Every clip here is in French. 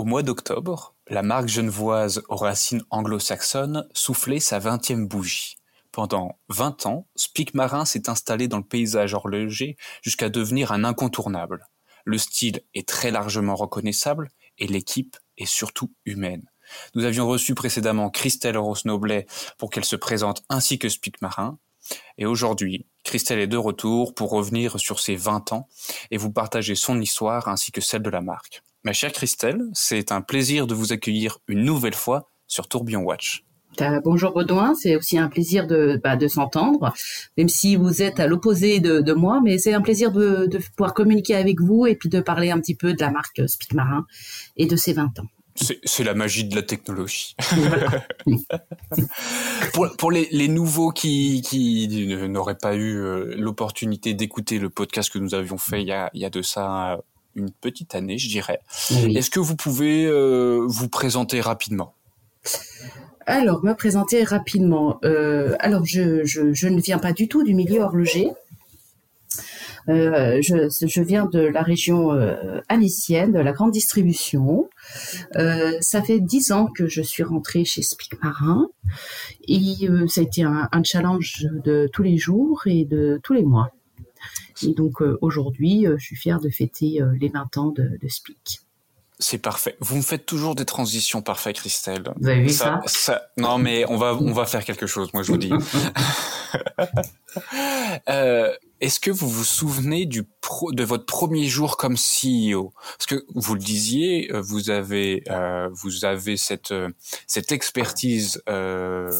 Au mois d'octobre, la marque genevoise aux racines anglo-saxonnes soufflait sa vingtième bougie. Pendant vingt ans, Spic Marin s'est installé dans le paysage horloger jusqu'à devenir un incontournable. Le style est très largement reconnaissable et l'équipe est surtout humaine. Nous avions reçu précédemment Christelle Ross-Noblet pour qu'elle se présente ainsi que Spic Marin. Et aujourd'hui, Christelle est de retour pour revenir sur ses 20 ans et vous partager son histoire ainsi que celle de la marque. Ma chère Christelle, c'est un plaisir de vous accueillir une nouvelle fois sur Tourbillon Watch. Bonjour Baudouin, c'est aussi un plaisir de, bah, de s'entendre, même si vous êtes à l'opposé de, moi, mais c'est un plaisir de, de, pouvoir communiquer avec vous et puis de parler un petit peu de la marque Speak Marin et de ses 20 ans. C'est la magie de la technologie. pour, pour les, les, nouveaux qui, qui n'auraient pas eu euh, l'opportunité d'écouter le podcast que nous avions fait il y a, il y a de ça une petite année, je dirais. Est-ce que vous pouvez euh, vous présenter rapidement? Alors, me présenter rapidement. Euh, alors, je, je, je, ne viens pas du tout du milieu horloger. Euh, je, je, viens de la région euh, de la grande distribution. Euh, ça fait dix ans que je suis rentrée chez Spic Marin et ça a été un, un, challenge de tous les jours et de tous les mois. Et donc euh, aujourd'hui, je suis fière de fêter les 20 ans de, de Speak. C'est parfait. Vous me faites toujours des transitions parfaites, Christelle. Vous avez vu ça, ça, Non, mais on va on va faire quelque chose. Moi, je vous dis. euh, Est-ce que vous vous souvenez du pro, de votre premier jour comme CEO Parce que vous le disiez, euh, vous avez euh, vous avez cette euh, cette expertise euh,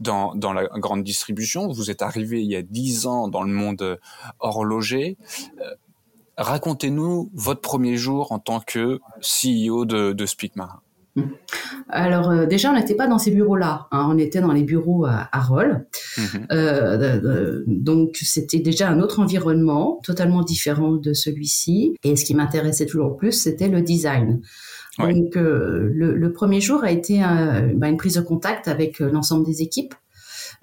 dans dans la grande distribution. Vous êtes arrivé il y a dix ans dans le monde horloger. Racontez-nous votre premier jour en tant que CEO de, de Speak Marin. Alors euh, déjà, on n'était pas dans ces bureaux-là. Hein. on était dans les bureaux à, à Roll. Mmh. Euh, donc c'était déjà un autre environnement, totalement différent de celui-ci. Et ce qui m'intéressait toujours plus, c'était le design. Donc euh, le, le, premier jour a été un, bah, une prise de contact avec euh, l'ensemble des équipes.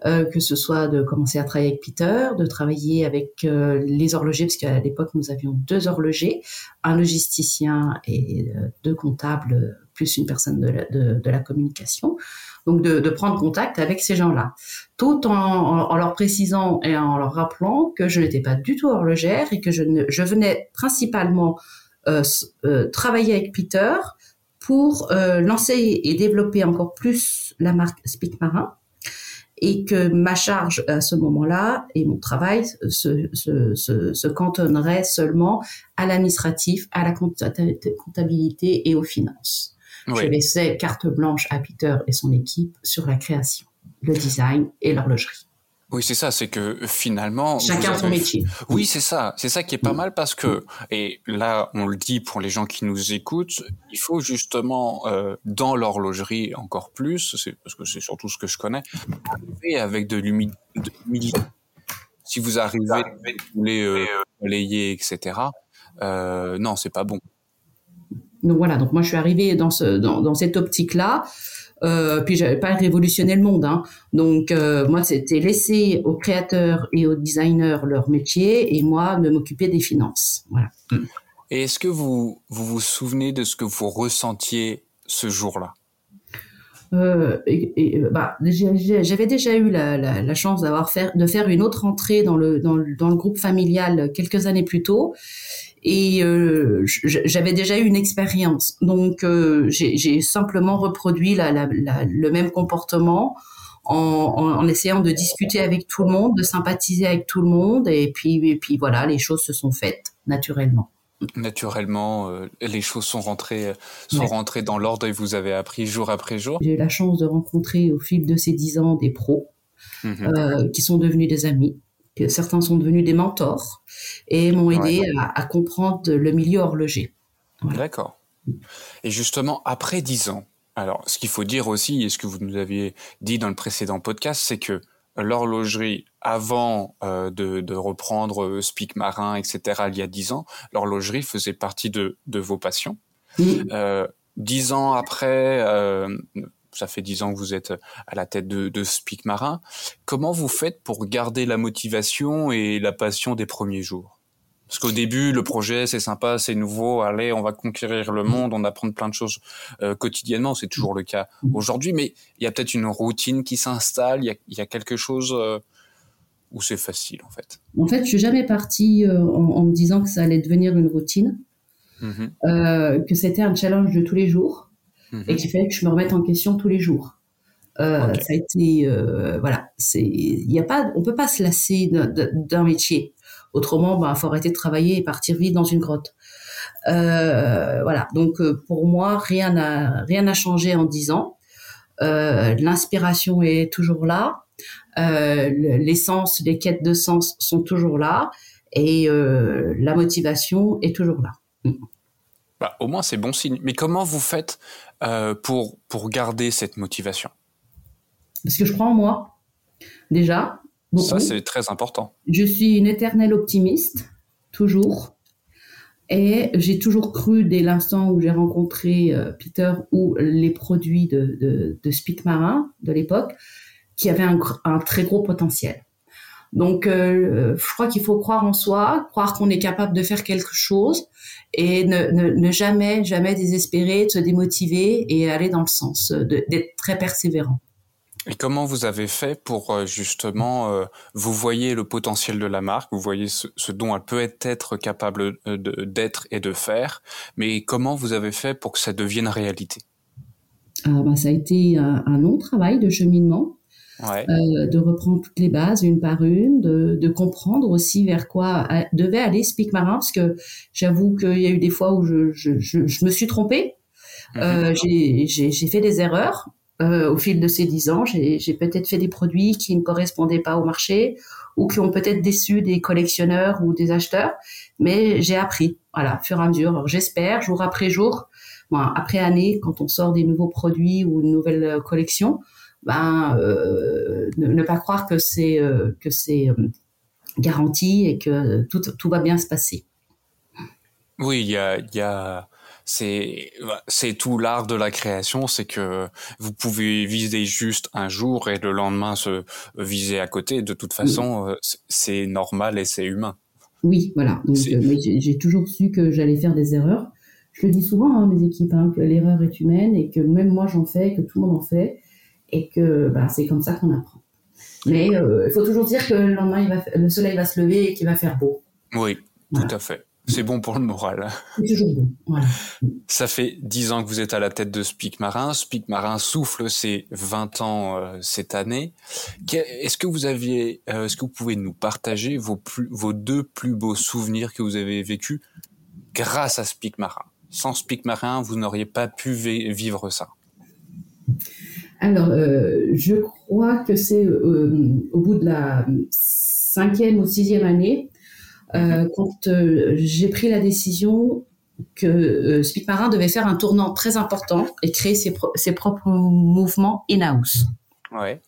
Euh, que ce soit de commencer à travailler avec Peter, de travailler avec euh, les horlogers, parce qu'à l'époque nous avions deux horlogers, un logisticien et euh, deux comptables, plus une personne de la, de, de la communication. Donc de, de, prendre contact avec ces gens-là, tout en, en, leur précisant et en leur rappelant que je n'étais pas du tout horlogère et que je, ne, je venais principalement euh, travailler avec Peter pour euh, lancer et développer encore plus la marque Speak Marin et que ma charge à ce moment-là et mon travail se, se, se, se cantonnerait seulement à l'administratif, à la comptabilité et aux finances. Oui. Je laissais carte blanche à Peter et son équipe sur la création, le design et l'horlogerie. Oui, c'est ça, c'est que finalement... Chacun son métier. Oui, c'est ça. C'est ça qui est pas mal parce que, et là, on le dit pour les gens qui nous écoutent, il faut justement, euh, dans l'horlogerie encore plus, parce que c'est surtout ce que je connais, arriver avec de l'humilité. Si vous arrivez, vous voulez euh, balayer, etc., euh, non, c'est pas bon. Donc voilà, donc moi je suis arrivée dans, ce, dans, dans cette optique-là. Euh, puis j'avais pas révolutionné le monde. Hein. Donc euh, moi c'était laisser aux créateurs et aux designers leur métier et moi de m'occuper des finances. Voilà. Et est-ce que vous, vous vous souvenez de ce que vous ressentiez ce jour-là? Euh, et, et, bah, j'avais déjà eu la, la, la chance d'avoir de faire une autre entrée dans le, dans le dans le groupe familial quelques années plus tôt et euh, j'avais déjà eu une expérience. Donc euh, j'ai simplement reproduit la, la, la, le même comportement en, en, en, essayant de discuter avec tout le monde, de sympathiser avec tout le monde, et puis, et puis voilà, les choses se sont faites naturellement. Naturellement, euh, les choses sont rentrées, sont ouais. rentrées dans l'ordre et vous avez appris jour après jour. J'ai eu la chance de rencontrer au fil de ces dix ans des pros mmh. euh, qui sont devenus des amis que certains sont devenus des mentors et m'ont aidé ouais. à, à, comprendre le milieu horloger. Voilà. D'accord. Et justement, après dix ans, alors ce qu'il faut dire aussi, et ce que vous nous aviez dit dans le précédent podcast, c'est que l'horlogerie, avant euh, de, de, reprendre euh, Speak Marin, etc., il y a dix ans, l'horlogerie faisait partie de, de vos passions. Oui. Euh, dix ans après, euh, ça fait dix ans que vous êtes à la tête de, de Speak Marin. Comment vous faites pour garder la motivation et la passion des premiers jours? Parce qu'au début, le projet, c'est sympa, c'est nouveau, allez, on va conquérir le monde, on apprend plein de choses euh, quotidiennement, c'est toujours le cas aujourd'hui, mais il y a peut-être une routine qui s'installe, il y a, quelque chose euh, où c'est facile en fait. En fait, je suis jamais partie euh, en, me disant que ça allait devenir une routine, mm-hmm. que c'était un challenge de tous les jours et qu'il fallait que je me remette en question tous les jours. Ça a été, voilà, c'est, il y a pas, on peut pas se lasser d'un métier. Autrement, il bah, faut arrêter de travailler et partir vivre dans une grotte. Euh, voilà. Donc euh, pour moi, rien n'a rien n'a changé en dix ans. Euh, l'inspiration est toujours là. L'essence, les quêtes de sens sont toujours là, et la motivation est toujours là. Bah, au moins, c'est bon signe. Mais comment vous faites pour pour garder cette motivation? Parce que je crois en moi déjà. Ça, c'est très important. Je suis une éternelle optimiste, toujours. Et j'ai toujours cru dès l'instant où j'ai rencontré euh, Peter ou les produits de, de, de Speak Marin de l'époque, qu'il y avait un, un, très gros potentiel. Donc, euh, je crois qu'il faut croire en soi, croire qu'on est capable de faire quelque chose et ne, ne, ne, jamais, jamais désespérer, de se démotiver et aller dans le sens d'être très persévérant. Et comment vous avez fait pour euh, justement, euh, vous voyez le potentiel de la marque, vous voyez ce, dont elle peut être capable euh, d'être et de faire, mais comment vous avez fait pour que ça devienne réalité? Ah, bah, Ça a été un, long travail de cheminement, de reprendre toutes les bases une par une, de, comprendre aussi vers quoi devait aller Speak Marin, parce que j'avoue qu'il y a eu des fois où je, je, je, me suis trompée. Mhm. j'ai fait des erreurs euh, au fil de ces dix ans, j'ai peut-être fait des produits qui ne correspondaient pas au marché ou qui ont peut-être déçu des collectionneurs ou des acheteurs, mais j'ai appris, voilà, fur et à mesure. J'espère, jour après jour, après année, quand on sort des nouveaux produits ou une nouvelle collection, ben euh, ne, pas croire que c'est euh, que c'est garanti et que tout, tout va bien se passer. Oui, il y a, y a c'est c'est tout l'art de la création, c'est que vous pouvez viser juste un jour et le lendemain se viser à côté. De toute façon, euh, c'est normal et c'est humain. Oui, voilà. Euh, j'ai toujours su que j'allais faire des erreurs. Je le dis souvent à hein, mes équipes hein, que l'erreur est humaine et que même moi j'en fais, que tout le monde en fait et que bah, c'est comme ça qu'on apprend. Mais euh, il faut toujours dire que le lendemain, il va, le soleil va se lever et qu'il va faire beau. Oui, tout à fait. C'est bon pour le moral. C'est toujours bon. Voilà. Ça fait dix ans que vous êtes à la tête de Speak Marin. Speak Marin souffle ses 20 ans euh, cette année. Est-ce que vous aviez, euh, est-ce que vous pouvez nous partager vos, plus, vos deux plus beaux souvenirs que vous avez vécus grâce à Speak Marin? Sans Speak Marin, vous n'auriez pas pu vivre ça. Alors, euh, je crois que c'est au bout de la cinquième ou sixième année euh, quand euh, j'ai pris la décision que euh, Speak Marin devait faire un tournant très important et créer ses, ses propres mouvements in-house. Ouais.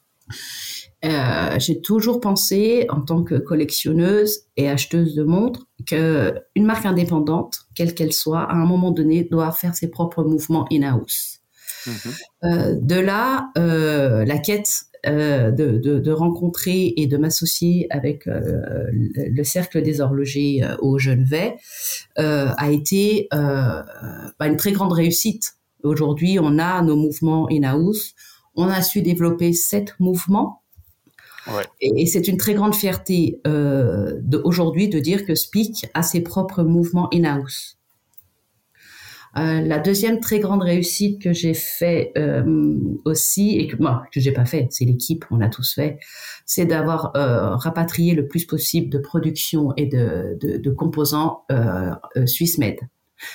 Euh, j'ai toujours pensé, en tant que collectionneuse et acheteuse de montres, que une marque indépendante, quelle qu'elle soit, à un moment donné, doit faire ses propres mouvements in-house. Mm-hmm. Euh, de là, euh, la quête euh, de, de, de, rencontrer et de m'associer avec euh, le cercle des horlogers euh, au Genevet a été bah, une très grande réussite. Aujourd'hui, on a nos mouvements in-house. On a su développer sept mouvements Ouais. Et, et c'est une très grande fierté aujourd'hui de dire que Speak a ses propres mouvements in-house. Euh, la deuxième très grande réussite que j'ai fait euh, aussi et que moi que j'ai pas fait, c'est l'équipe, on a tous fait, c'est d'avoir euh, rapatrié le plus possible de production et de, de, de composants euh, euh Swiss Med.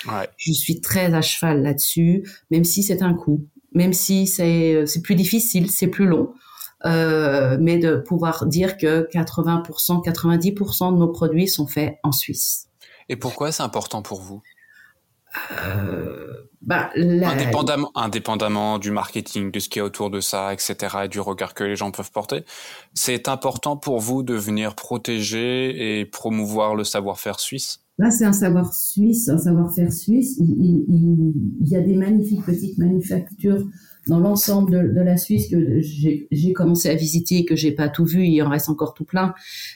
Ouais. Je suis très à cheval là-dessus, même si c'est un coût, même si c'est c'est plus difficile, c'est plus long. Euh, mais de pouvoir dire que 80%, 90% de nos produits sont faits en Suisse. Et pourquoi c'est important pour vous? Euh, bah, indépendamment, indépendamment du marketing, de ce qu'il y a autour de ça, etc., et du regard que les gens peuvent porter, c'est important pour vous de venir protéger et promouvoir le savoir-faire suisse? Là, c'est un savoir suisse, un savoir-faire suisse. Il, y a des magnifiques petites manufactures dans l'ensemble de, la Suisse que j'ai commencé à visiter, que j'ai pas tout vu, il en reste encore tout plein.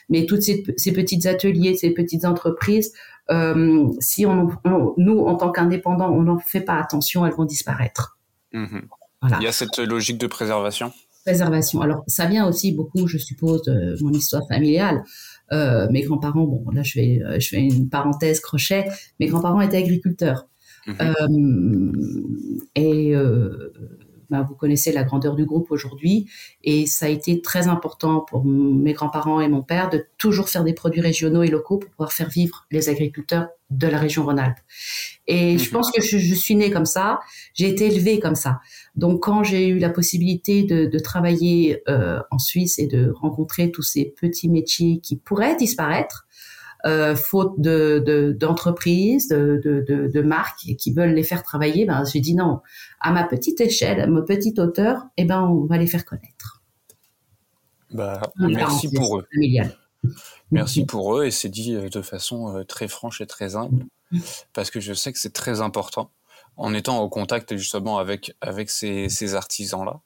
Mais toutes ces, petits ateliers, ces petites entreprises, euh, si on, nous, en tant qu'indépendants, on n'en fait pas attention, elles vont disparaître. Mhm. Il y a cette logique de préservation? Préservation. Alors, ça vient aussi beaucoup, je suppose, de mon histoire familiale. Euh, mes grands-parents, bon, là, je fais, euh, je fais une parenthèse crochet. Mes grands-parents étaient agriculteurs. Mhm. Euh, et bah, vous connaissez la grandeur du groupe aujourd'hui. Et ça a été très important pour mes grands-parents et mon père de toujours faire des produits régionaux et locaux pour pouvoir faire vivre les agriculteurs de la région Rhône-Alpes. Et je mhm. pense que je, suis née comme ça, j'ai été élevée comme ça. Donc quand j'ai eu la possibilité de, travailler euh, en Suisse et de rencontrer tous ces petits métiers qui pourraient disparaître, euh, faute de d'entreprises, de, de, de, marques qui veulent les faire travailler, ben j'ai dit non, à ma petite échelle, à ma petite hauteur, eh ben on va les faire connaître. Bah, merci pour eux. Merci pour eux et c'est dit euh, de façon euh, très franche et très humble parce que je sais que c'est très important en étant au contact justement avec avec ces, ces artisans là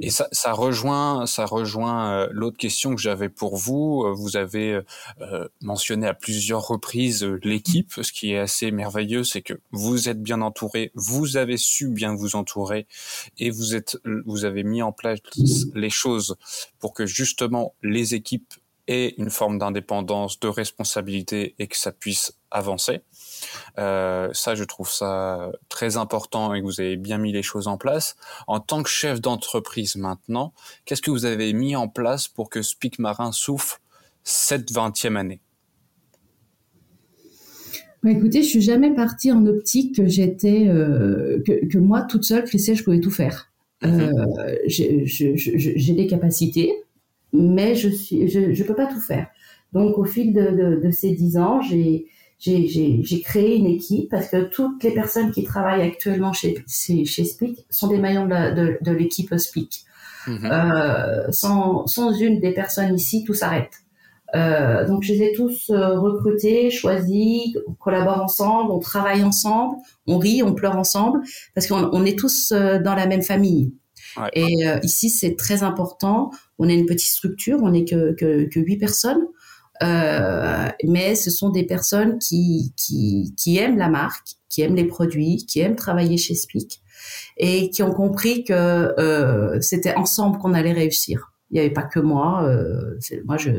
et ça, ça rejoint, ça rejoint euh, l'autre question que j'avais pour vous. Euh, vous avez euh, mentionné à plusieurs reprises l'équipe. Ce qui est assez merveilleux, c'est que vous êtes bien entouré, vous avez su bien vous entourer, et vous êtes, vous avez mis en place les choses pour que justement les équipes aient une forme d'indépendance, de responsabilité, et que ça puisse avancer. Euh, ça, je trouve ça très important et que vous avez bien mis les choses en place. En tant que chef d'entreprise maintenant, qu'est-ce que vous avez mis en place pour que Speak Marin souffle cette vingtième année? Bah, écoutez, je suis jamais partie en optique que j'étais euh, que, moi toute seule, Christelle, je pouvais tout faire. Mhm. Euh, j'ai des capacités, mais je suis, je, peux pas tout faire. Donc au fil de, de ces dix ans, j'ai j'ai créé une équipe parce que toutes les personnes qui travaillent actuellement chez, chez, chez Speak sont des maillons de, de, l'équipe Speak. Mhm. euh, sans, sans une des personnes ici, tout s'arrête. Euh, donc je les ai tous euh, recrutés, choisis, on collabore ensemble, on travaille ensemble, on rit, on pleure ensemble, parce qu'on on est tous dans la même famille. Ouais. Et ici, c'est très important. On est une petite structure, on n'est que, que, que 8 personnes. Euh, mais ce sont des personnes qui, aiment la marque, qui aiment les produits, qui aiment travailler chez Speak et qui ont compris que euh, c'était ensemble qu'on allait réussir. Il n'y avait pas que moi. Euh, moi, je,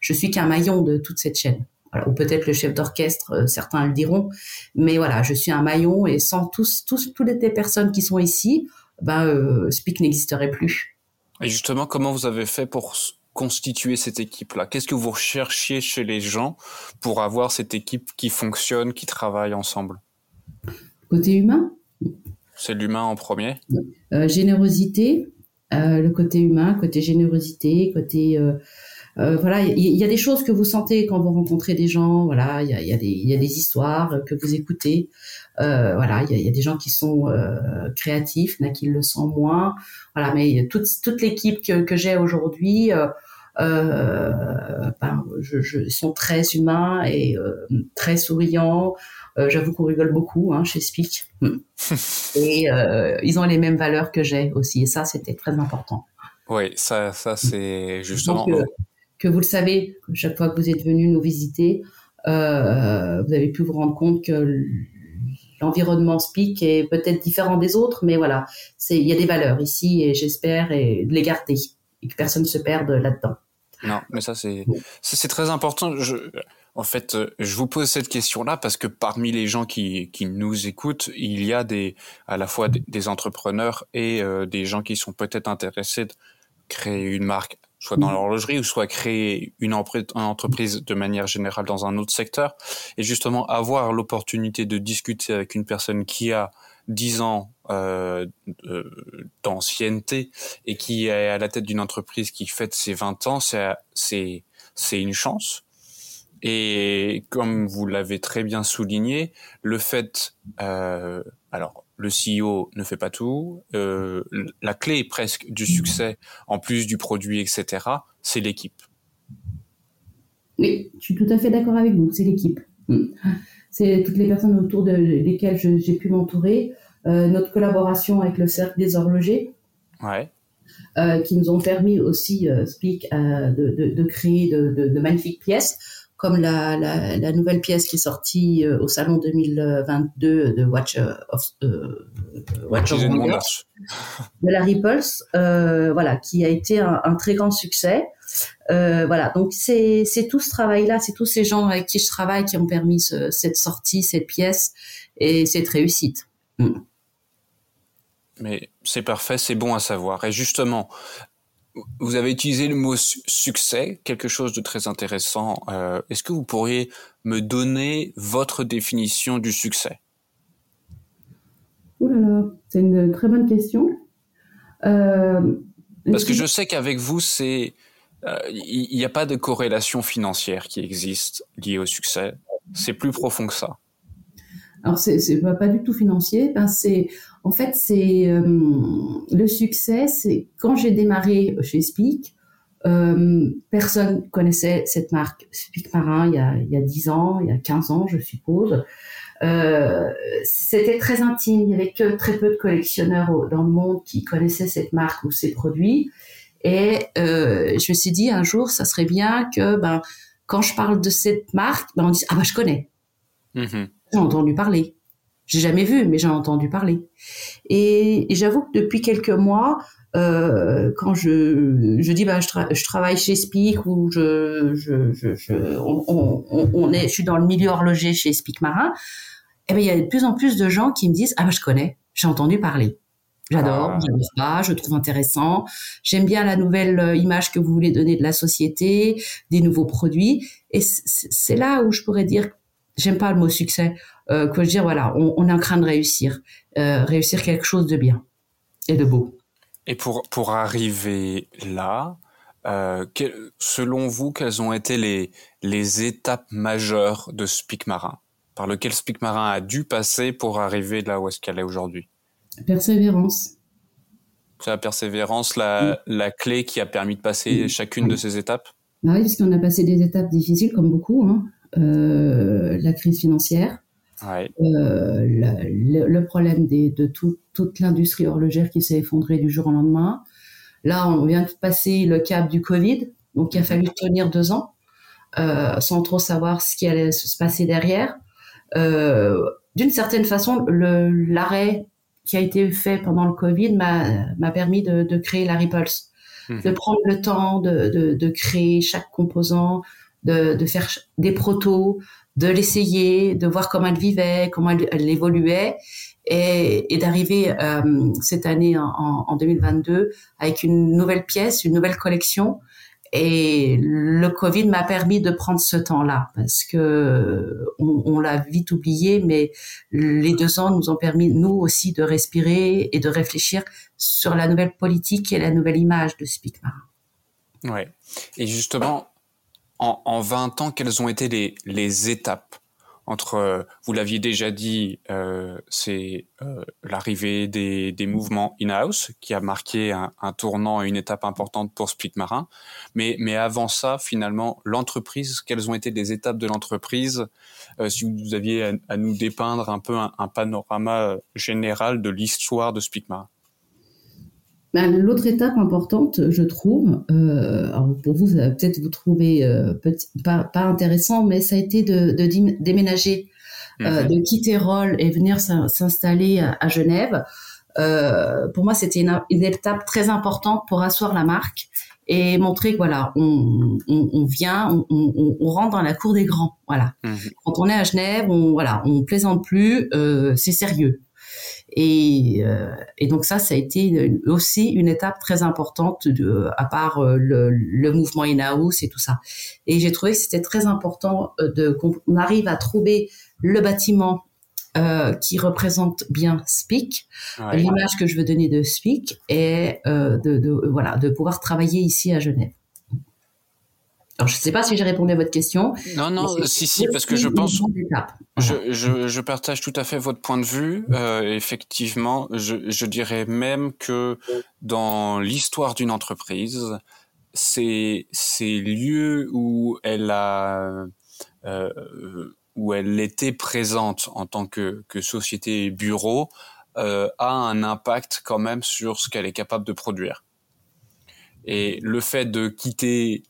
je suis qu'un maillon de toute cette chaîne. Ou peut-être le chef d'orchestre, certains le diront. Mais voilà, je suis un maillon et sans tous, tous, toutes les personnes qui sont ici, ben, Speak n'existerait plus. Et justement, comment vous avez fait pour constituer cette équipe-là? Qu'est-ce que vous recherchiez chez les gens pour avoir cette équipe qui fonctionne, qui travaille ensemble? Côté humain? C'est l'humain en premier euh, Générosité, euh, le côté humain, côté générosité, côté... Euh, voilà, il y, a des choses que vous sentez quand vous rencontrez des gens. Voilà, il y a, y, a y a, des histoires que vous écoutez. voilà, il y, a, des gens qui sont créatifs, il y en a qui le sont moins. Voilà, mais toute, toute l'équipe que, que j'ai aujourd'hui, ben, je, je, sont très humains et euh, très souriants. Euh, j'avoue qu'on rigole beaucoup hein, chez Speak. Et ils ont les mêmes valeurs que j'ai aussi. Et ça, c'était très important. Oui, ça, ça c'est justement. Que, que, vous le savez, chaque fois que vous êtes venu nous visiter, vous avez pu vous rendre compte que l'environnement Speak est peut-être différent des autres, mais voilà, il y a des valeurs ici et j'espère et les garder et que personne ne se perde là-dedans. Non, mais ça c'est c'est très important. Je, en fait, je vous pose cette question-là parce que parmi les gens qui, qui nous écoutent, il y a des à la fois des, entrepreneurs et euh, des gens qui sont peut-être intéressés de créer une marque, soit dans l'horlogerie ou soit créer une, une entreprise de manière générale dans un autre secteur. Et justement, avoir l'opportunité de discuter avec une personne qui a 10 ans euh, d'ancienneté et qui est à la tête d'une entreprise qui fête ses 20 ans, c'est c'est une chance. Et comme vous l'avez très bien souligné, le fait, euh, alors le CEO ne fait pas tout, euh, la clé presque du succès, en plus du produit, etc., c'est l'équipe. Oui, je suis tout à fait d'accord avec vous, c'est l'équipe. C'est toutes les personnes autour de lesquelles j'ai pu m'entourer. notre collaboration avec le Cercle des horlogers. Ouais. qui nous ont permis aussi, Speak, de, de, créer de, de, magnifiques pièces comme la, la, la, nouvelle pièce qui est sortie euh, au salon 2022 de Watch euh, of, euh, Watch of de la Ripples, euh, voilà, qui a été un, un très grand succès. Euh, voilà, donc c'est tout ce travail-là, c'est tous ces gens avec qui je travaille qui ont permis ce, cette sortie, cette pièce et cette réussite. Mm. Mais c'est parfait, c'est bon à savoir. Et justement, vous avez utilisé le mot succès, quelque chose de très intéressant. Euh, est-ce que vous pourriez me donner votre définition du succès? Ouh là là, c'est une très bonne question. Euh, Parce que je sais qu'avec vous, c'est euh, il n'y a pas de corrélation financière qui existe liée au succès. C'est plus profond que ça. Alors c'est pas, pas du tout financier. Ben c'est en fait c'est euh, le succès. C'est quand j'ai démarré chez Speak, euh, personne connaissait cette marque Speak Marin il y a il y a 10 ans, il y a 15 ans je suppose. Euh, c'était très intime. Il y avait que très peu de collectionneurs dans le monde qui connaissaient cette marque ou ses produits. Et euh, je me suis dit un jour, ça serait bien que ben quand je parle de cette marque, ben on dise ah ben je connais. Mm-hmm. J'ai entendu parler. J'ai jamais vu, mais j'ai entendu parler. Et, j'avoue que depuis quelques mois, euh, quand je, je dis bah, je, je travaille chez Spic ou je, je, je, on, on, on, est, je suis dans le milieu horloger chez Spic Marin, eh ben il y a de plus en plus de gens qui me disent ah bah je connais, j'ai entendu parler. J'adore, ah. j'adore pas, je trouve intéressant. J'aime bien la nouvelle euh, image que vous voulez donner de la société, des nouveaux produits. Et c'est là où je pourrais dire j'aime pas le mot succès, euh, que je dire voilà, on, on, est en train de réussir, euh, réussir quelque chose de bien et de beau. Et pour pour arriver là, euh, selon vous, quelles ont été les les étapes majeures de Speak Marin, par lequel Speak Marin a dû passer pour arriver là où est-ce qu'elle est aujourd'hui? Persévérance. C'est la persévérance la, la clé qui a permis de passer chacune de ces étapes bah Oui, parce qu'on a passé des étapes difficiles comme beaucoup. Hein. Euh, la crise financière, euh, le, problème des, de toute l'industrie horlogère qui s'est effondrée du jour au lendemain. Là, on vient de passer le cap du Covid, donc il a fallu tenir deux ans euh, sans trop savoir ce qui allait se passer derrière. D'une certaine façon, l'arrêt qui a été fait pendant le Covid m'a permis de, de, créer la Ripples, mmh. de prendre le temps de, de, de, créer chaque composant, de, faire des protos, de l'essayer, de voir comment elle vivait, comment elle, évoluait, et, d'arriver euh, cette année en, 2022 avec une nouvelle pièce, une nouvelle collection. Et le Covid m'a permis de prendre ce temps-là parce que on, l'a vite oublié, mais les deux ans nous ont permis nous aussi de respirer et de réfléchir sur la nouvelle politique et la nouvelle image de Speakmar. Ouais. Et justement, en, en 20 ans, quelles ont été les, les étapes? Entre, euh, vous l'aviez déjà dit, euh, c'est euh, l'arrivée des, des, mouvements in-house qui a marqué un, un, tournant et une étape importante pour Split Marin. Mais, mais avant ça, finalement, l'entreprise, quelles ont été les étapes de l'entreprise? Euh, Si vous aviez à, nous dépeindre un peu un, un panorama général de l'histoire de Split Marin. Ben, l'autre étape importante, je trouve, euh, alors pour vous, ça va peut-être vous trouver euh, pas, pas, intéressant, mais ça a été de, de déménager, euh, mhm. de quitter Roll et venir s'installer à, Genève. Euh, pour moi, c'était une, une, étape très importante pour asseoir la marque et montrer que voilà, on, on, on vient, on, on, rentre dans la cour des grands. Voilà. Mhm. Quand on est à Genève, on voilà, on plaisante plus, euh, c'est sérieux. Et, euh, et, donc ça, ça a été aussi une étape très importante de, à part euh, le, le mouvement in-house et tout ça. Et j'ai trouvé que c'était très important euh, de qu'on arrive à trouver le bâtiment euh, qui représente bien Speak, l'image que je veux donner de Speak, euh, de, de, voilà de pouvoir travailler ici à Genève. Alors, je ne sais pas si j'ai répondu à votre question. Non, non, si, si, parce que je pense, je, je, je, partage tout à fait votre point de vue. Euh, effectivement, je, je, dirais même que dans l'histoire d'une entreprise, c'est ces lieux où elle a, euh, où elle était présente en tant que, que société bureau euh, a un impact quand même sur ce qu'elle est capable de produire. Et le fait de quitter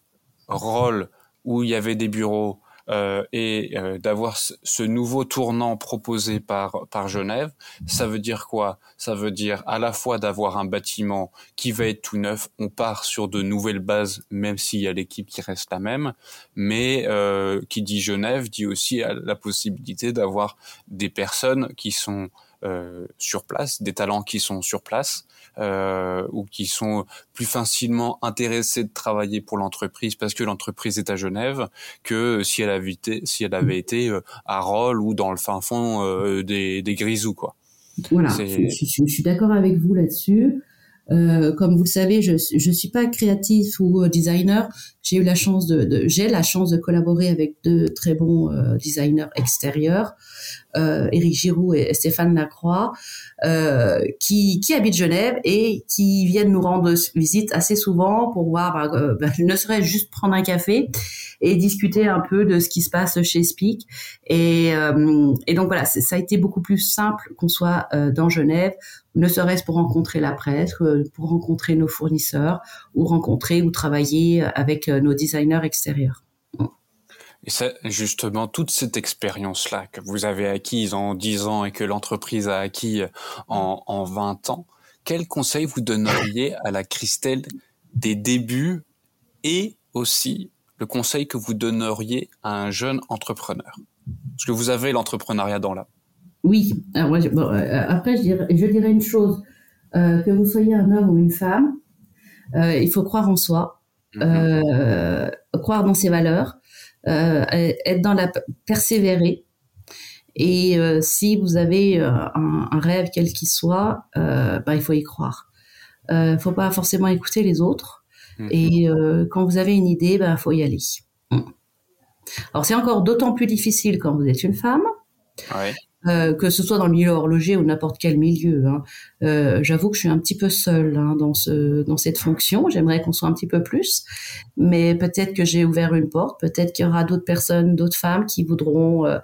Roll, où il y avait des bureaux, euh, et euh, d'avoir ce nouveau tournant proposé par par Genève, ça veut dire quoi? Ça veut dire à la fois d'avoir un bâtiment qui va être tout neuf, on part sur de nouvelles bases, même s'il y a l'équipe qui reste la même, mais euh, qui dit Genève dit aussi la possibilité d'avoir des personnes qui sont euh, sur place, des talents qui sont sur place euh, ou qui sont plus facilement intéressés de travailler pour l'entreprise parce que l'entreprise est à Genève que si elle avait été, si elle avait été euh, à Rolles ou dans le fin fond euh, des, des Grisous quoi. Voilà, je, je, suis d'accord avec vous là-dessus. Euh, comme vous le savez, je je suis pas créatif ou designer. J'ai eu la chance de, de j'ai la chance de collaborer avec deux très bons euh, designers extérieurs, euh, Éric Giroux et Stéphane Lacroix, euh, qui qui habitent Genève et qui viennent nous rendre visite assez souvent pour voir, bah, bah, ne serait juste prendre un café et discuter un peu de ce qui se passe chez Speak. Et, et donc voilà, ça a été beaucoup plus simple qu'on soit dans Genève ne serait-ce pour rencontrer la presse, euh, pour rencontrer nos fournisseurs ou rencontrer ou travailler avec euh, nos designers extérieurs. Et ça, justement, toute cette expérience-là que vous avez acquise en 10 ans et que l'entreprise a acquis en, en 20 ans, quel conseil vous donneriez à la Christelle des débuts et aussi le conseil que vous donneriez à un jeune entrepreneur? Parce que vous avez l'entrepreneuriat dans l'âme. Oui. Alors euh, après, je dirais, je dirais une chose. Euh, que vous soyez un homme ou une femme, euh, il faut croire en soi, mm-hmm. croire dans ses valeurs, être dans la persévérer. Et si vous avez un, rêve quel qu'il soit, ben, il faut y croire. Il ne faut pas forcément écouter les autres. Mm-hmm. Et quand vous avez une idée, il ben, faut y aller. Mm. Alors c'est encore d'autant plus difficile quand vous êtes une femme. Ouais. Euh, que ce soit dans le milieu horloger ou n'importe quel milieu. Hein. Euh, J'avoue que je suis un petit peu seule hein, dans ce dans cette fonction. J'aimerais qu'on soit un petit peu plus, mais peut-être que j'ai ouvert une porte. Peut-être qu'il y aura d'autres personnes, d'autres femmes qui voudront euh,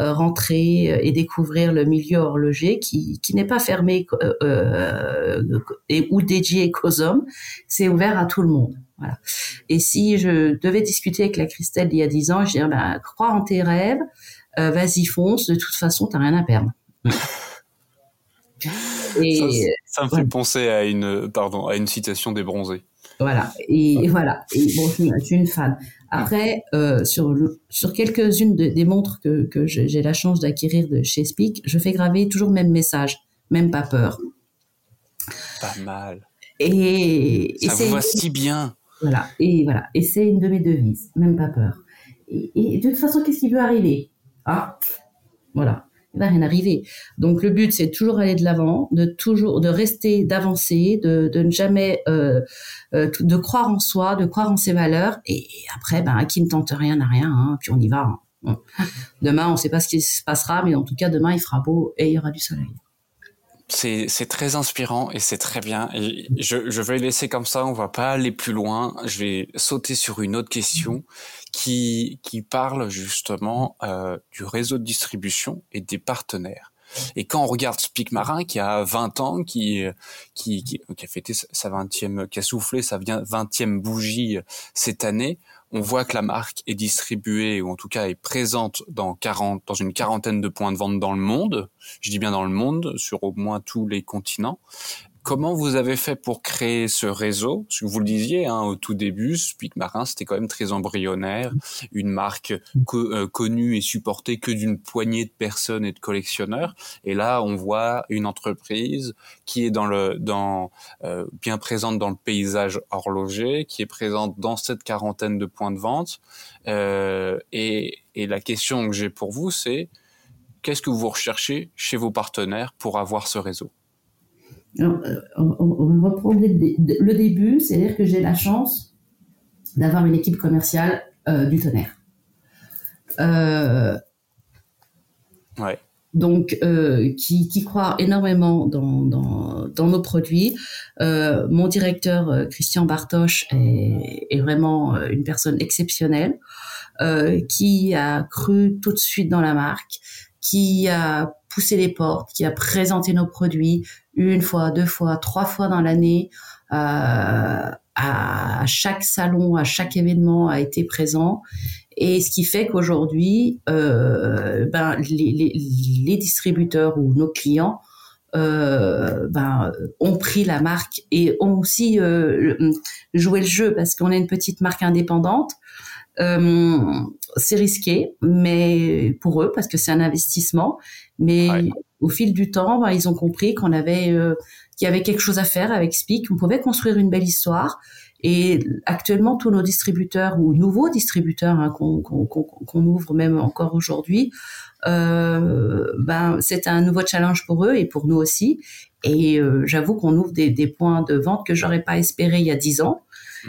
euh rentrer et découvrir le milieu horloger qui qui n'est pas fermé euh, et ou dédié qu'aux hommes. C'est ouvert à tout le monde. Voilà. Et si je devais discuter avec la Christelle d'il y a dix ans, je dirais ben, crois en tes rêves. Euh, vas-y fonce, de toute façon, t'as rien à perdre. Et, ça, me fait penser à une, pardon, à une citation des bronzés. Voilà, et, voilà. Et bon, je suis une fan. Après, euh, sur, sur quelques-unes des montres que, que j'ai la chance d'acquérir de chez Speak, je fais graver toujours le même message, même pas peur. Pas mal. Et, ça vous va si bien. Voilà, et voilà, et c'est une de mes devises, même pas peur. Et, de toute façon, qu'est-ce qui peut arriver? Ah, voilà, il va rien arriver. Donc le but, c'est toujours aller de l'avant, de toujours, de rester, d'avancer, de, de ne jamais, euh, euh, de croire en soi, de croire en ses valeurs. Et, après, ben, qui ne tente rien n'a rien. Hein, puis on y va. Hein. Demain, on ne sait pas ce qui se passera, mais en tout cas, demain, il fera beau et il y aura du soleil c'est très inspirant et c'est très bien. Je, je vais laisser comme ça, on va pas aller plus loin. Je vais sauter sur une autre question qui, qui parle justement euh, du réseau de distribution et des partenaires. Et quand on regarde Speak Marin, qui a 20 ans, qui, qui, qui, qui a fêté sa 20e, qui a soufflé sa 20e bougie cette année, on voit que la marque est distribuée ou en tout cas est présente dans 40 dans une quarantaine de points de vente dans le monde. Je dis bien dans le monde, sur au moins tous les continents. Comment vous avez fait pour créer ce réseau? Parce que vous le disiez hein, au tout début, Speak Marin, c'était quand même très embryonnaire, une marque euh, connue et supportée que d'une poignée de personnes et de collectionneurs. Et là, on voit une entreprise qui est dans le, dans, euh, bien présente dans le paysage horloger, qui est présente dans cette quarantaine de points de vente. Euh, et, et la question que j'ai pour vous, c'est qu'est-ce que vous recherchez chez vos partenaires pour avoir ce réseau? Euh, on, va reprendre le début, c'est-à-dire que j'ai la chance d'avoir une équipe commerciale euh, du tonnerre. Euh, ouais. Donc, qui, qui, croit énormément dans, dans, dans nos produits. mon directeur, Christian Bartoche, est, est, vraiment une personne exceptionnelle. qui a cru tout de suite dans la marque, qui a poussé les portes, qui a présenté nos produits une fois, deux fois, trois fois dans l'année, euh, à chaque salon, à chaque événement a été présent. Et ce qui fait qu'aujourd'hui, euh, ben, les, distributeurs ou nos clients euh, ben, ont pris la marque et ont aussi joué le jeu parce qu'on est une petite marque indépendante. C'est risqué, mais pour eux parce que c'est un investissement. Mais au fil du temps, ben, ils ont compris qu'on avait euh, qu'il y avait quelque chose à faire avec Speak. On pouvait construire une belle histoire. Et actuellement, tous nos distributeurs ou nouveaux distributeurs hein, qu'on ouvre même encore aujourd'hui, euh, ben c'est un nouveau challenge pour eux et pour nous aussi. Et euh, j'avoue qu'on ouvre des, des, points de vente que j'aurais pas espéré il y a dix ans.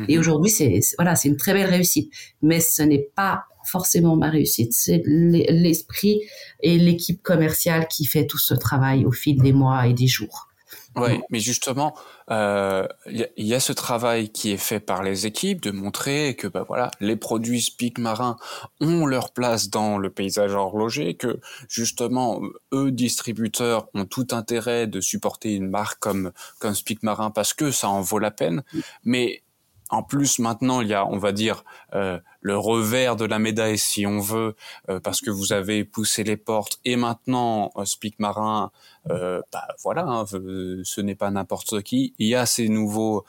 Et mhm. aujourd'hui, c'est voilà, c'est une très belle réussite. Mais ce n'est pas forcément ma réussite, c'est l'esprit et l'équipe commerciale qui fait tout ce travail au fil des mois et des jours. Oui, mais justement, il euh, y, a ce travail qui est fait par les équipes de montrer que bah voilà, les produits Speak Marin ont leur place dans le paysage horloger, que justement eux distributeurs ont tout intérêt de supporter une marque comme comme Speak Marin parce que ça en vaut la peine, mais en plus, maintenant, il y a, on va dire, euh, le revers de la médaille, si on veut, euh, parce que vous avez poussé les portes. Et maintenant, euh, Speak Marin, euh, bah, voilà, hein, ce n'est pas n'importe qui. Il y a ces nouveaux,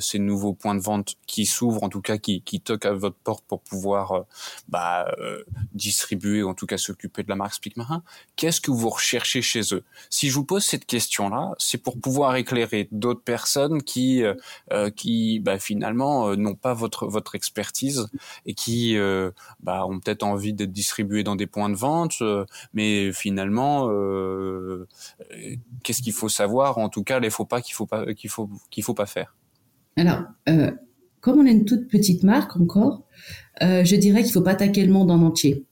ces nouveaux points de vente qui s'ouvrent, en tout cas, qui, qui toquent à votre porte pour pouvoir bah, distribuer, en tout cas, s'occuper de la marque Speak Marin. Qu'est-ce que vous recherchez chez eux? Si je vous pose cette question-là, c'est pour pouvoir éclairer d'autres personnes qui, qui, bah, finalement, n'ont pas votre votre expertise et qui euh, bah, ont peut-être envie d'être distribués dans des points de vente, euh, mais finalement, euh, qu'est-ce qu'il faut savoir? En tout cas, les faux pas qu'il faut pas qu'il faut qu'il faut pas faire. Alors, comme on est une toute petite marque encore, je dirais qu'il faut pas attaquer le monde en entier.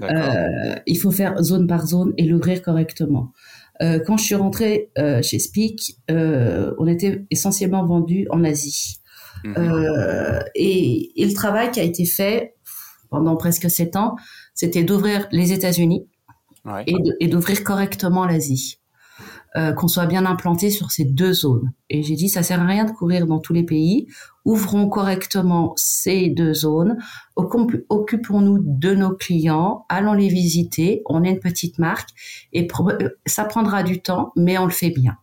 il faut faire zone par zone et l'ouvrir correctement. quand je suis rentrée chez Speak, on était essentiellement vendu en Asie. Mhm. Euh, et, le travail qui a été fait pendant presque sept ans, c'était d'ouvrir les États-Unis et d'ouvrir correctement l'Asie. Euh, qu'on soit bien implanté sur ces deux zones. Et j'ai dit, ça sert à rien de courir dans tous les pays. Ouvrons correctement ces deux zones. Occupons-nous de nos clients. Allons les visiter. On est une petite marque et ça prendra du temps, mais on le fait bien.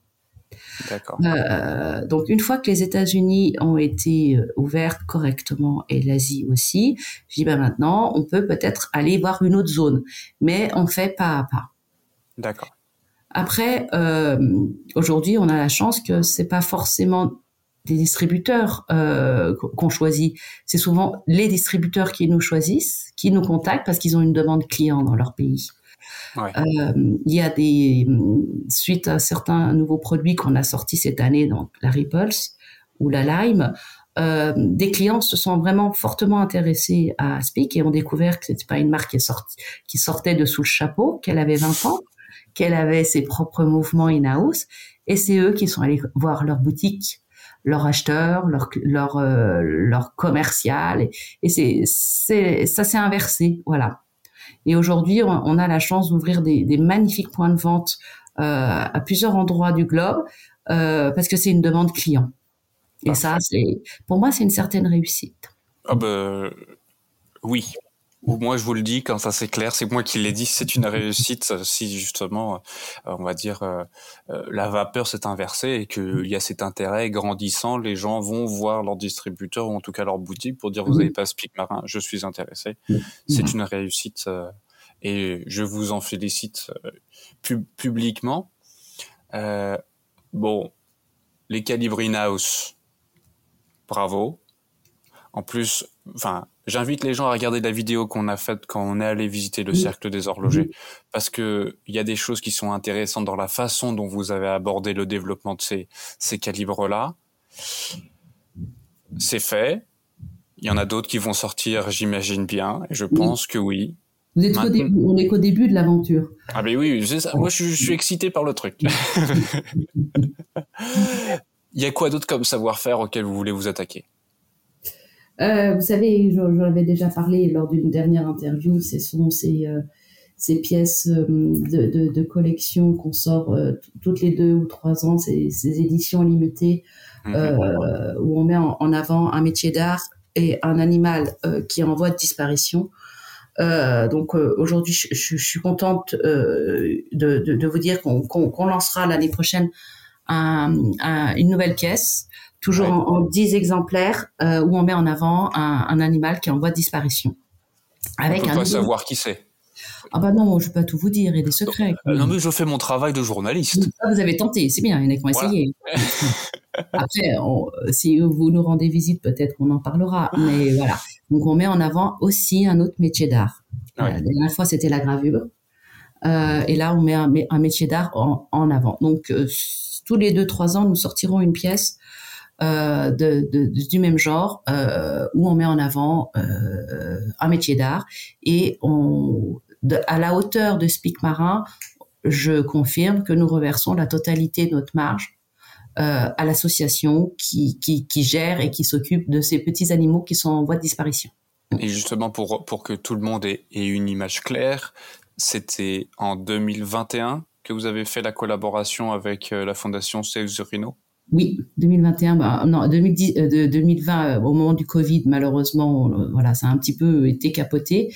Euh, donc une fois que les États-Unis ont été euh, ouverts correctement et l'Asie aussi, je dis ben maintenant on peut peut-être aller voir une autre zone, mais on fait pas à pas. D'accord. Après, euh, aujourd'hui, on a la chance que c'est pas forcément des distributeurs euh, qu'on choisit. C'est souvent les distributeurs qui nous choisissent, qui nous contactent parce qu'ils ont une demande client dans leur pays. Euh, il y a des suite à certains nouveaux produits qu'on a sortis cette année, donc la Ripples ou la Lime. Euh, des clients se sont vraiment fortement intéressés à Speak et ont découvert que c'était pas une marque qui, sortait de sous le chapeau, qu'elle avait 20 ans, qu'elle avait ses propres mouvements in-house, et c'est eux qui sont allés voir leur boutique, leur acheteur, leur leur euh, commercial, et, c'est ça s'est inversé, voilà. Et aujourd'hui, on, a la chance d'ouvrir des, magnifiques points de vente euh, à plusieurs endroits du globe euh, parce que c'est une demande client. Et ça, c'est pour moi, c'est une certaine réussite. Ah ben, oui. Moi, je vous le dis, quand ça c'est clair, c'est moi qui l'ai dit, c'est une réussite si justement, euh, on va dire, la vapeur s'est inversée et qu'il y a cet intérêt grandissant, les gens vont voir leur distributeur ou en tout cas leur boutique pour dire vous n'avez pas Speak Marin, je suis intéressé. C'est une réussite et je vous en félicite euh, publiquement. Euh, bon, les calibres in-house, bravo. En plus, enfin, j'invite les gens à regarder la vidéo qu'on a faite quand on est allé visiter le cercle des horlogers, parce que il y a des choses qui sont intéressantes dans la façon dont vous avez abordé le développement de ces, ces calibres-là. C'est fait. Il y en a d'autres qui vont sortir, j'imagine bien, et je pense que oui. Vous êtes on est qu'au début de l'aventure. Ah ben oui, moi je, suis excité par le truc. Il y a quoi d'autre comme savoir-faire auquel vous voulez vous attaquer? Vous savez, j'en avais déjà parlé lors d'une dernière interview. Ce sont ces, ces pièces de, de, collection qu'on sort toutes les deux ou trois ans, ces, ces éditions limitées mhm. où on met en, en avant un métier d'art et un animal qui est en voie de disparition. Euh, donc euh, aujourd'hui, je, je, suis contente euh, de, de, de, vous dire qu'on qu'on lancera l'année prochaine un, un, une nouvelle pièce, toujours en, en, 10 exemplaires, euh, où on met en avant un, un, animal qui est en voie de disparition. Avec on peut pas savoir qui c'est. Ah bah non, je peux pas tout vous dire, il y a des secrets. non mais je fais mon travail de journaliste. Ah, vous avez tenté, c'est bien, il y en a qui ont essayé. Après, si vous nous rendez visite, peut-être qu'on en parlera. Mais voilà. Donc, on met en avant aussi un autre métier d'art. Euh, la dernière fois, c'était la gravure. Euh, et là, on met un, un métier d'art en, en, avant. Donc, euh, tous les deux, trois ans, nous sortirons une pièce euh, de, du même genre euh, où on met en avant euh, un métier d'art et à la hauteur de Spic Marin, je confirme que nous reversons la totalité de notre marge euh, à l'association qui, gère et qui s'occupe de ces petits animaux qui sont en voie de disparition. Et justement, pour, que tout le monde ait, une image claire, c'était en 2021 que vous avez fait la collaboration avec euh, la fondation Save oui, 2021, bah, non, 2010, euh, de, 2020, euh, au moment du Covid, malheureusement, voilà, ça a un petit peu été capoté.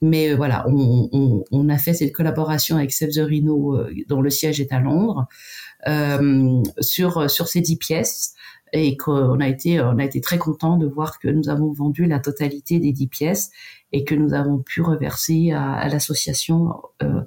Mais voilà, on, on, on, a fait cette collaboration avec Save the Rhino, dont le siège est à Londres. Euh, sur sur ces dix pièces et qu'on a été on a été très content de voir que nous avons vendu la totalité des dix pièces et que nous avons pu reverser à, l'association euh,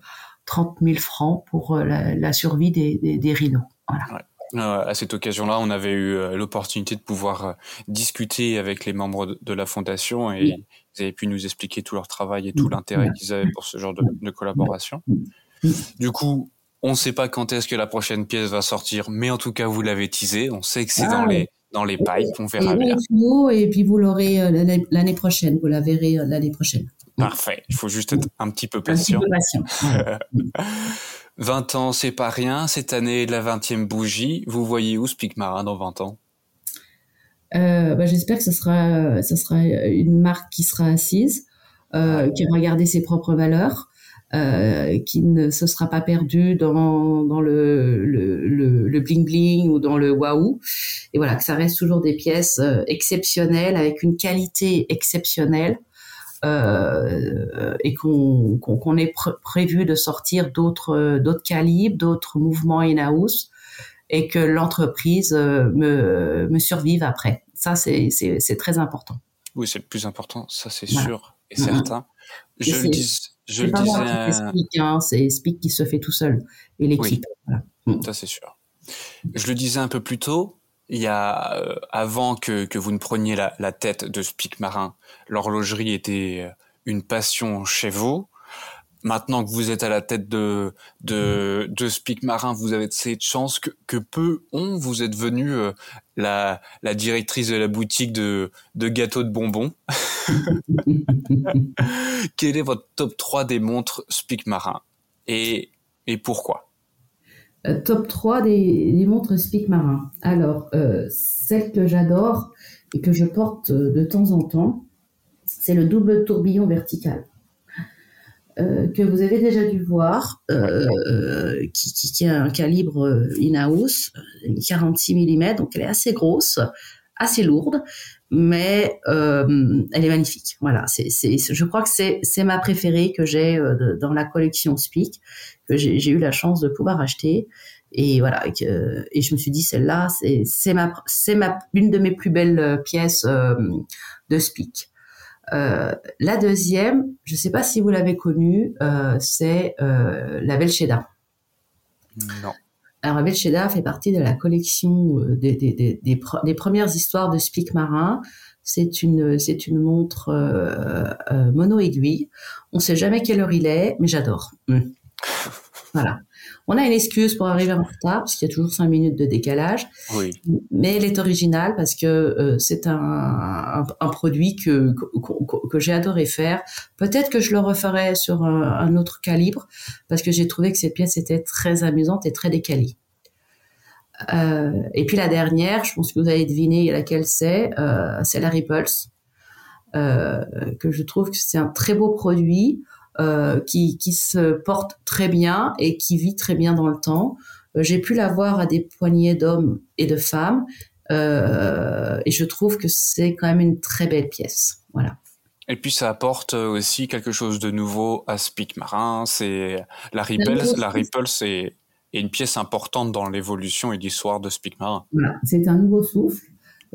30 000 francs pour euh, la, survie des, des, des rhinos. Voilà. Euh, à cette occasion-là, on avait eu l'opportunité de pouvoir discuter avec les membres de, la fondation et ils avaient pu nous expliquer tout leur travail et tout l'intérêt qu'ils avaient pour ce genre de, de collaboration. Du coup, on ne sait pas quand est-ce que la prochaine pièce va sortir, mais en tout cas, vous l'avez teasé. On sait que c'est dans ah les dans les pipes. On verra bien. Et puis vous l'aurez euh, l'année prochaine. Vous la verrez euh, l'année prochaine. Parfait. Il faut juste être un petit peu patient. Un petit peu 20 ans, c'est pas rien. Cette année, la 20e bougie. Vous voyez où Speak Marin dans 20 ans? Euh, bah, J'espère que ce sera, ça sera une marque qui sera assise, euh, qui va garder ses propres valeurs, euh, qui ne se sera pas perdu dans, dans le, le, le, bling bling ou dans le waouh. Et voilà, que ça reste toujours des pièces euh, exceptionnelles avec une qualité exceptionnelle. Euh, et qu'on qu'on est prévu de sortir d'autres d'autres calibres, d'autres mouvements in-house, et que l'entreprise euh, me, me survive après. Ça, c'est très important. Oui, c'est le plus important, ça c'est sûr et certain. Je le dis je le disais. Hein, c'est Speak qui se fait tout seul et l'équipe. Mm. Ça c'est sûr. Je le disais un peu plus tôt. Il y a euh, avant que, que vous ne preniez la, la tête de Speak Marin, l'horlogerie était euh, une passion chez vous. Maintenant que vous êtes à la tête de de, de Speak Marin, vous avez cette chance que, que peu ont. Vous êtes venu euh, la, la directrice de la boutique de, de gâteaux de bonbons. Quel est votre top 3 des montres Speak Marin? Et, et pourquoi? Top 3 des, montres Speak Marin. Alors, euh, celle que j'adore et que je porte euh, de temps en temps, c'est le double tourbillon vertical. Euh, que vous avez déjà dû voir, euh, qui, qui, un calibre in-house, 46 mm, donc elle est assez grosse, assez lourde, mais euh, elle est magnifique. Voilà, c'est, c'est, je crois que c'est, c'est ma préférée que j'ai euh, dans la collection Speak, que j'ai, eu la chance de pouvoir acheter. Et voilà, et, je me suis dit celle-là, c'est, c'est ma, c'est ma, une de mes plus belles pièces de Speak. Euh, la deuxième, je ne sais pas si vous l'avez connue, euh, c'est euh, la Velcheda. Non. Alors la Velcheda fait partie de la collection euh, des, des, des, premières histoires de Speak Marin. C'est une, c'est une montre euh, mono aiguille. On sait jamais quelle heure il est, mais j'adore. Mmh. Voilà. On a une excuse pour arriver en retard, parce qu'il y a toujours cinq minutes de décalage. Oui. Mais elle est originale parce que euh, c'est un, un, produit que, que, que j'ai adoré faire. Peut-être que je le referai sur un, autre calibre, parce que j'ai trouvé que cette pièce était très amusante et très décalée. Euh, et puis la dernière, je pense que vous avez deviné laquelle c'est, euh, c'est la Ripples. que je trouve que c'est un très beau produit qui, qui se porte très bien et qui vit très bien dans le temps. J'ai pu l'avoir à des poignées d'hommes et de femmes et je trouve que c'est quand même une très belle pièce. Voilà. Et puis ça apporte aussi quelque chose de nouveau à Speak Marin. C'est la Ripple, la Ripple, c'est une pièce importante dans l'évolution et l'histoire de Speak Marin. Voilà, c'est un nouveau souffle.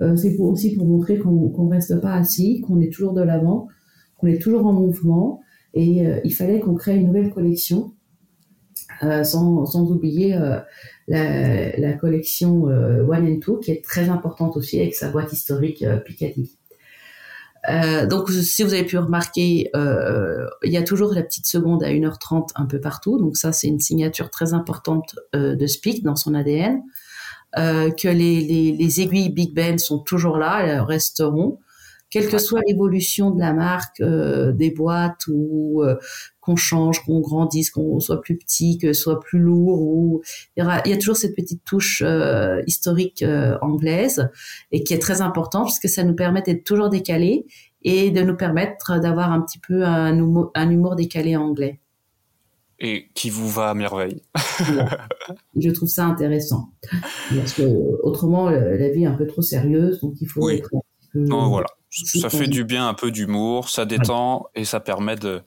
Euh, c'est aussi pour montrer qu'on ne reste pas assis, qu'on est toujours de l'avant, qu'on est toujours en mouvement. Et euh, il fallait qu'on crée une nouvelle collection, euh, sans, oublier la, la, collection One and Two, qui est très importante aussi avec sa boîte historique Piccadilly. Euh, donc, si vous avez pu remarquer, euh, il y a toujours la petite seconde à 1h30 un peu partout. Donc ça, c'est une signature très importante euh, de Speak dans son ADN. Euh, que les, les, les, aiguilles Big Ben sont toujours là, elles resteront quelle que soit l'évolution de la marque, euh, des boîtes ou euh, qu'on change, qu'on grandisse, qu'on soit plus petit, que soit plus lourd, ou il y, a toujours cette petite touche euh, historique anglaise et qui est très importante parce que ça nous permet d'être toujours décalé et de nous permettre d'avoir un petit peu un humour, un humour décalé anglais. Et qui vous va à merveille. Je trouve ça intéressant parce que autrement la vie est un peu trop sérieuse, donc il faut être non, voilà ça fait du bien un peu d'humour, ça détend et ça permet de,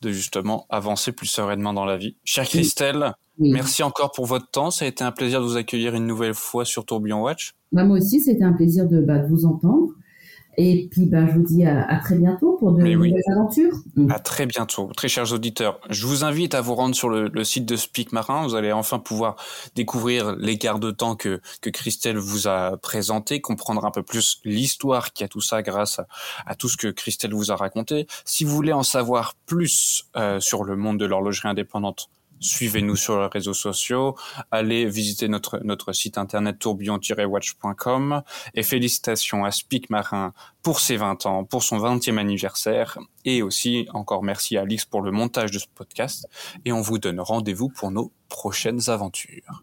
de, justement avancer plus sereinement dans la vie. Chère Christelle, merci encore pour votre temps. Ça a été un plaisir de vous accueillir une nouvelle fois sur Tourbillon Watch. Bah, moi aussi, c'était un plaisir de, bah, de vous entendre. Et puis, ben, je vous dis à, très bientôt pour de nouvelles aventures. À très bientôt, très chers auditeurs. Je vous invite à vous rendre sur le, site de Speak Marin. Vous allez enfin pouvoir découvrir l'écart de temps que, que Christelle vous a présenté, comprendre un peu plus l'histoire qui a tout ça grâce à, tout ce que Christelle vous a raconté. Si vous voulez en savoir plus euh, sur le monde de l'horlogerie indépendante, Suivez-nous sur les réseaux sociaux, allez visiter notre, notre site internet tourbillon-watch.com et félicitations à Speak Marin pour ses 20 ans, pour son 20e anniversaire. Et aussi encore merci à Alix pour le montage de ce podcast. Et on vous donne rendez-vous pour nos prochaines aventures.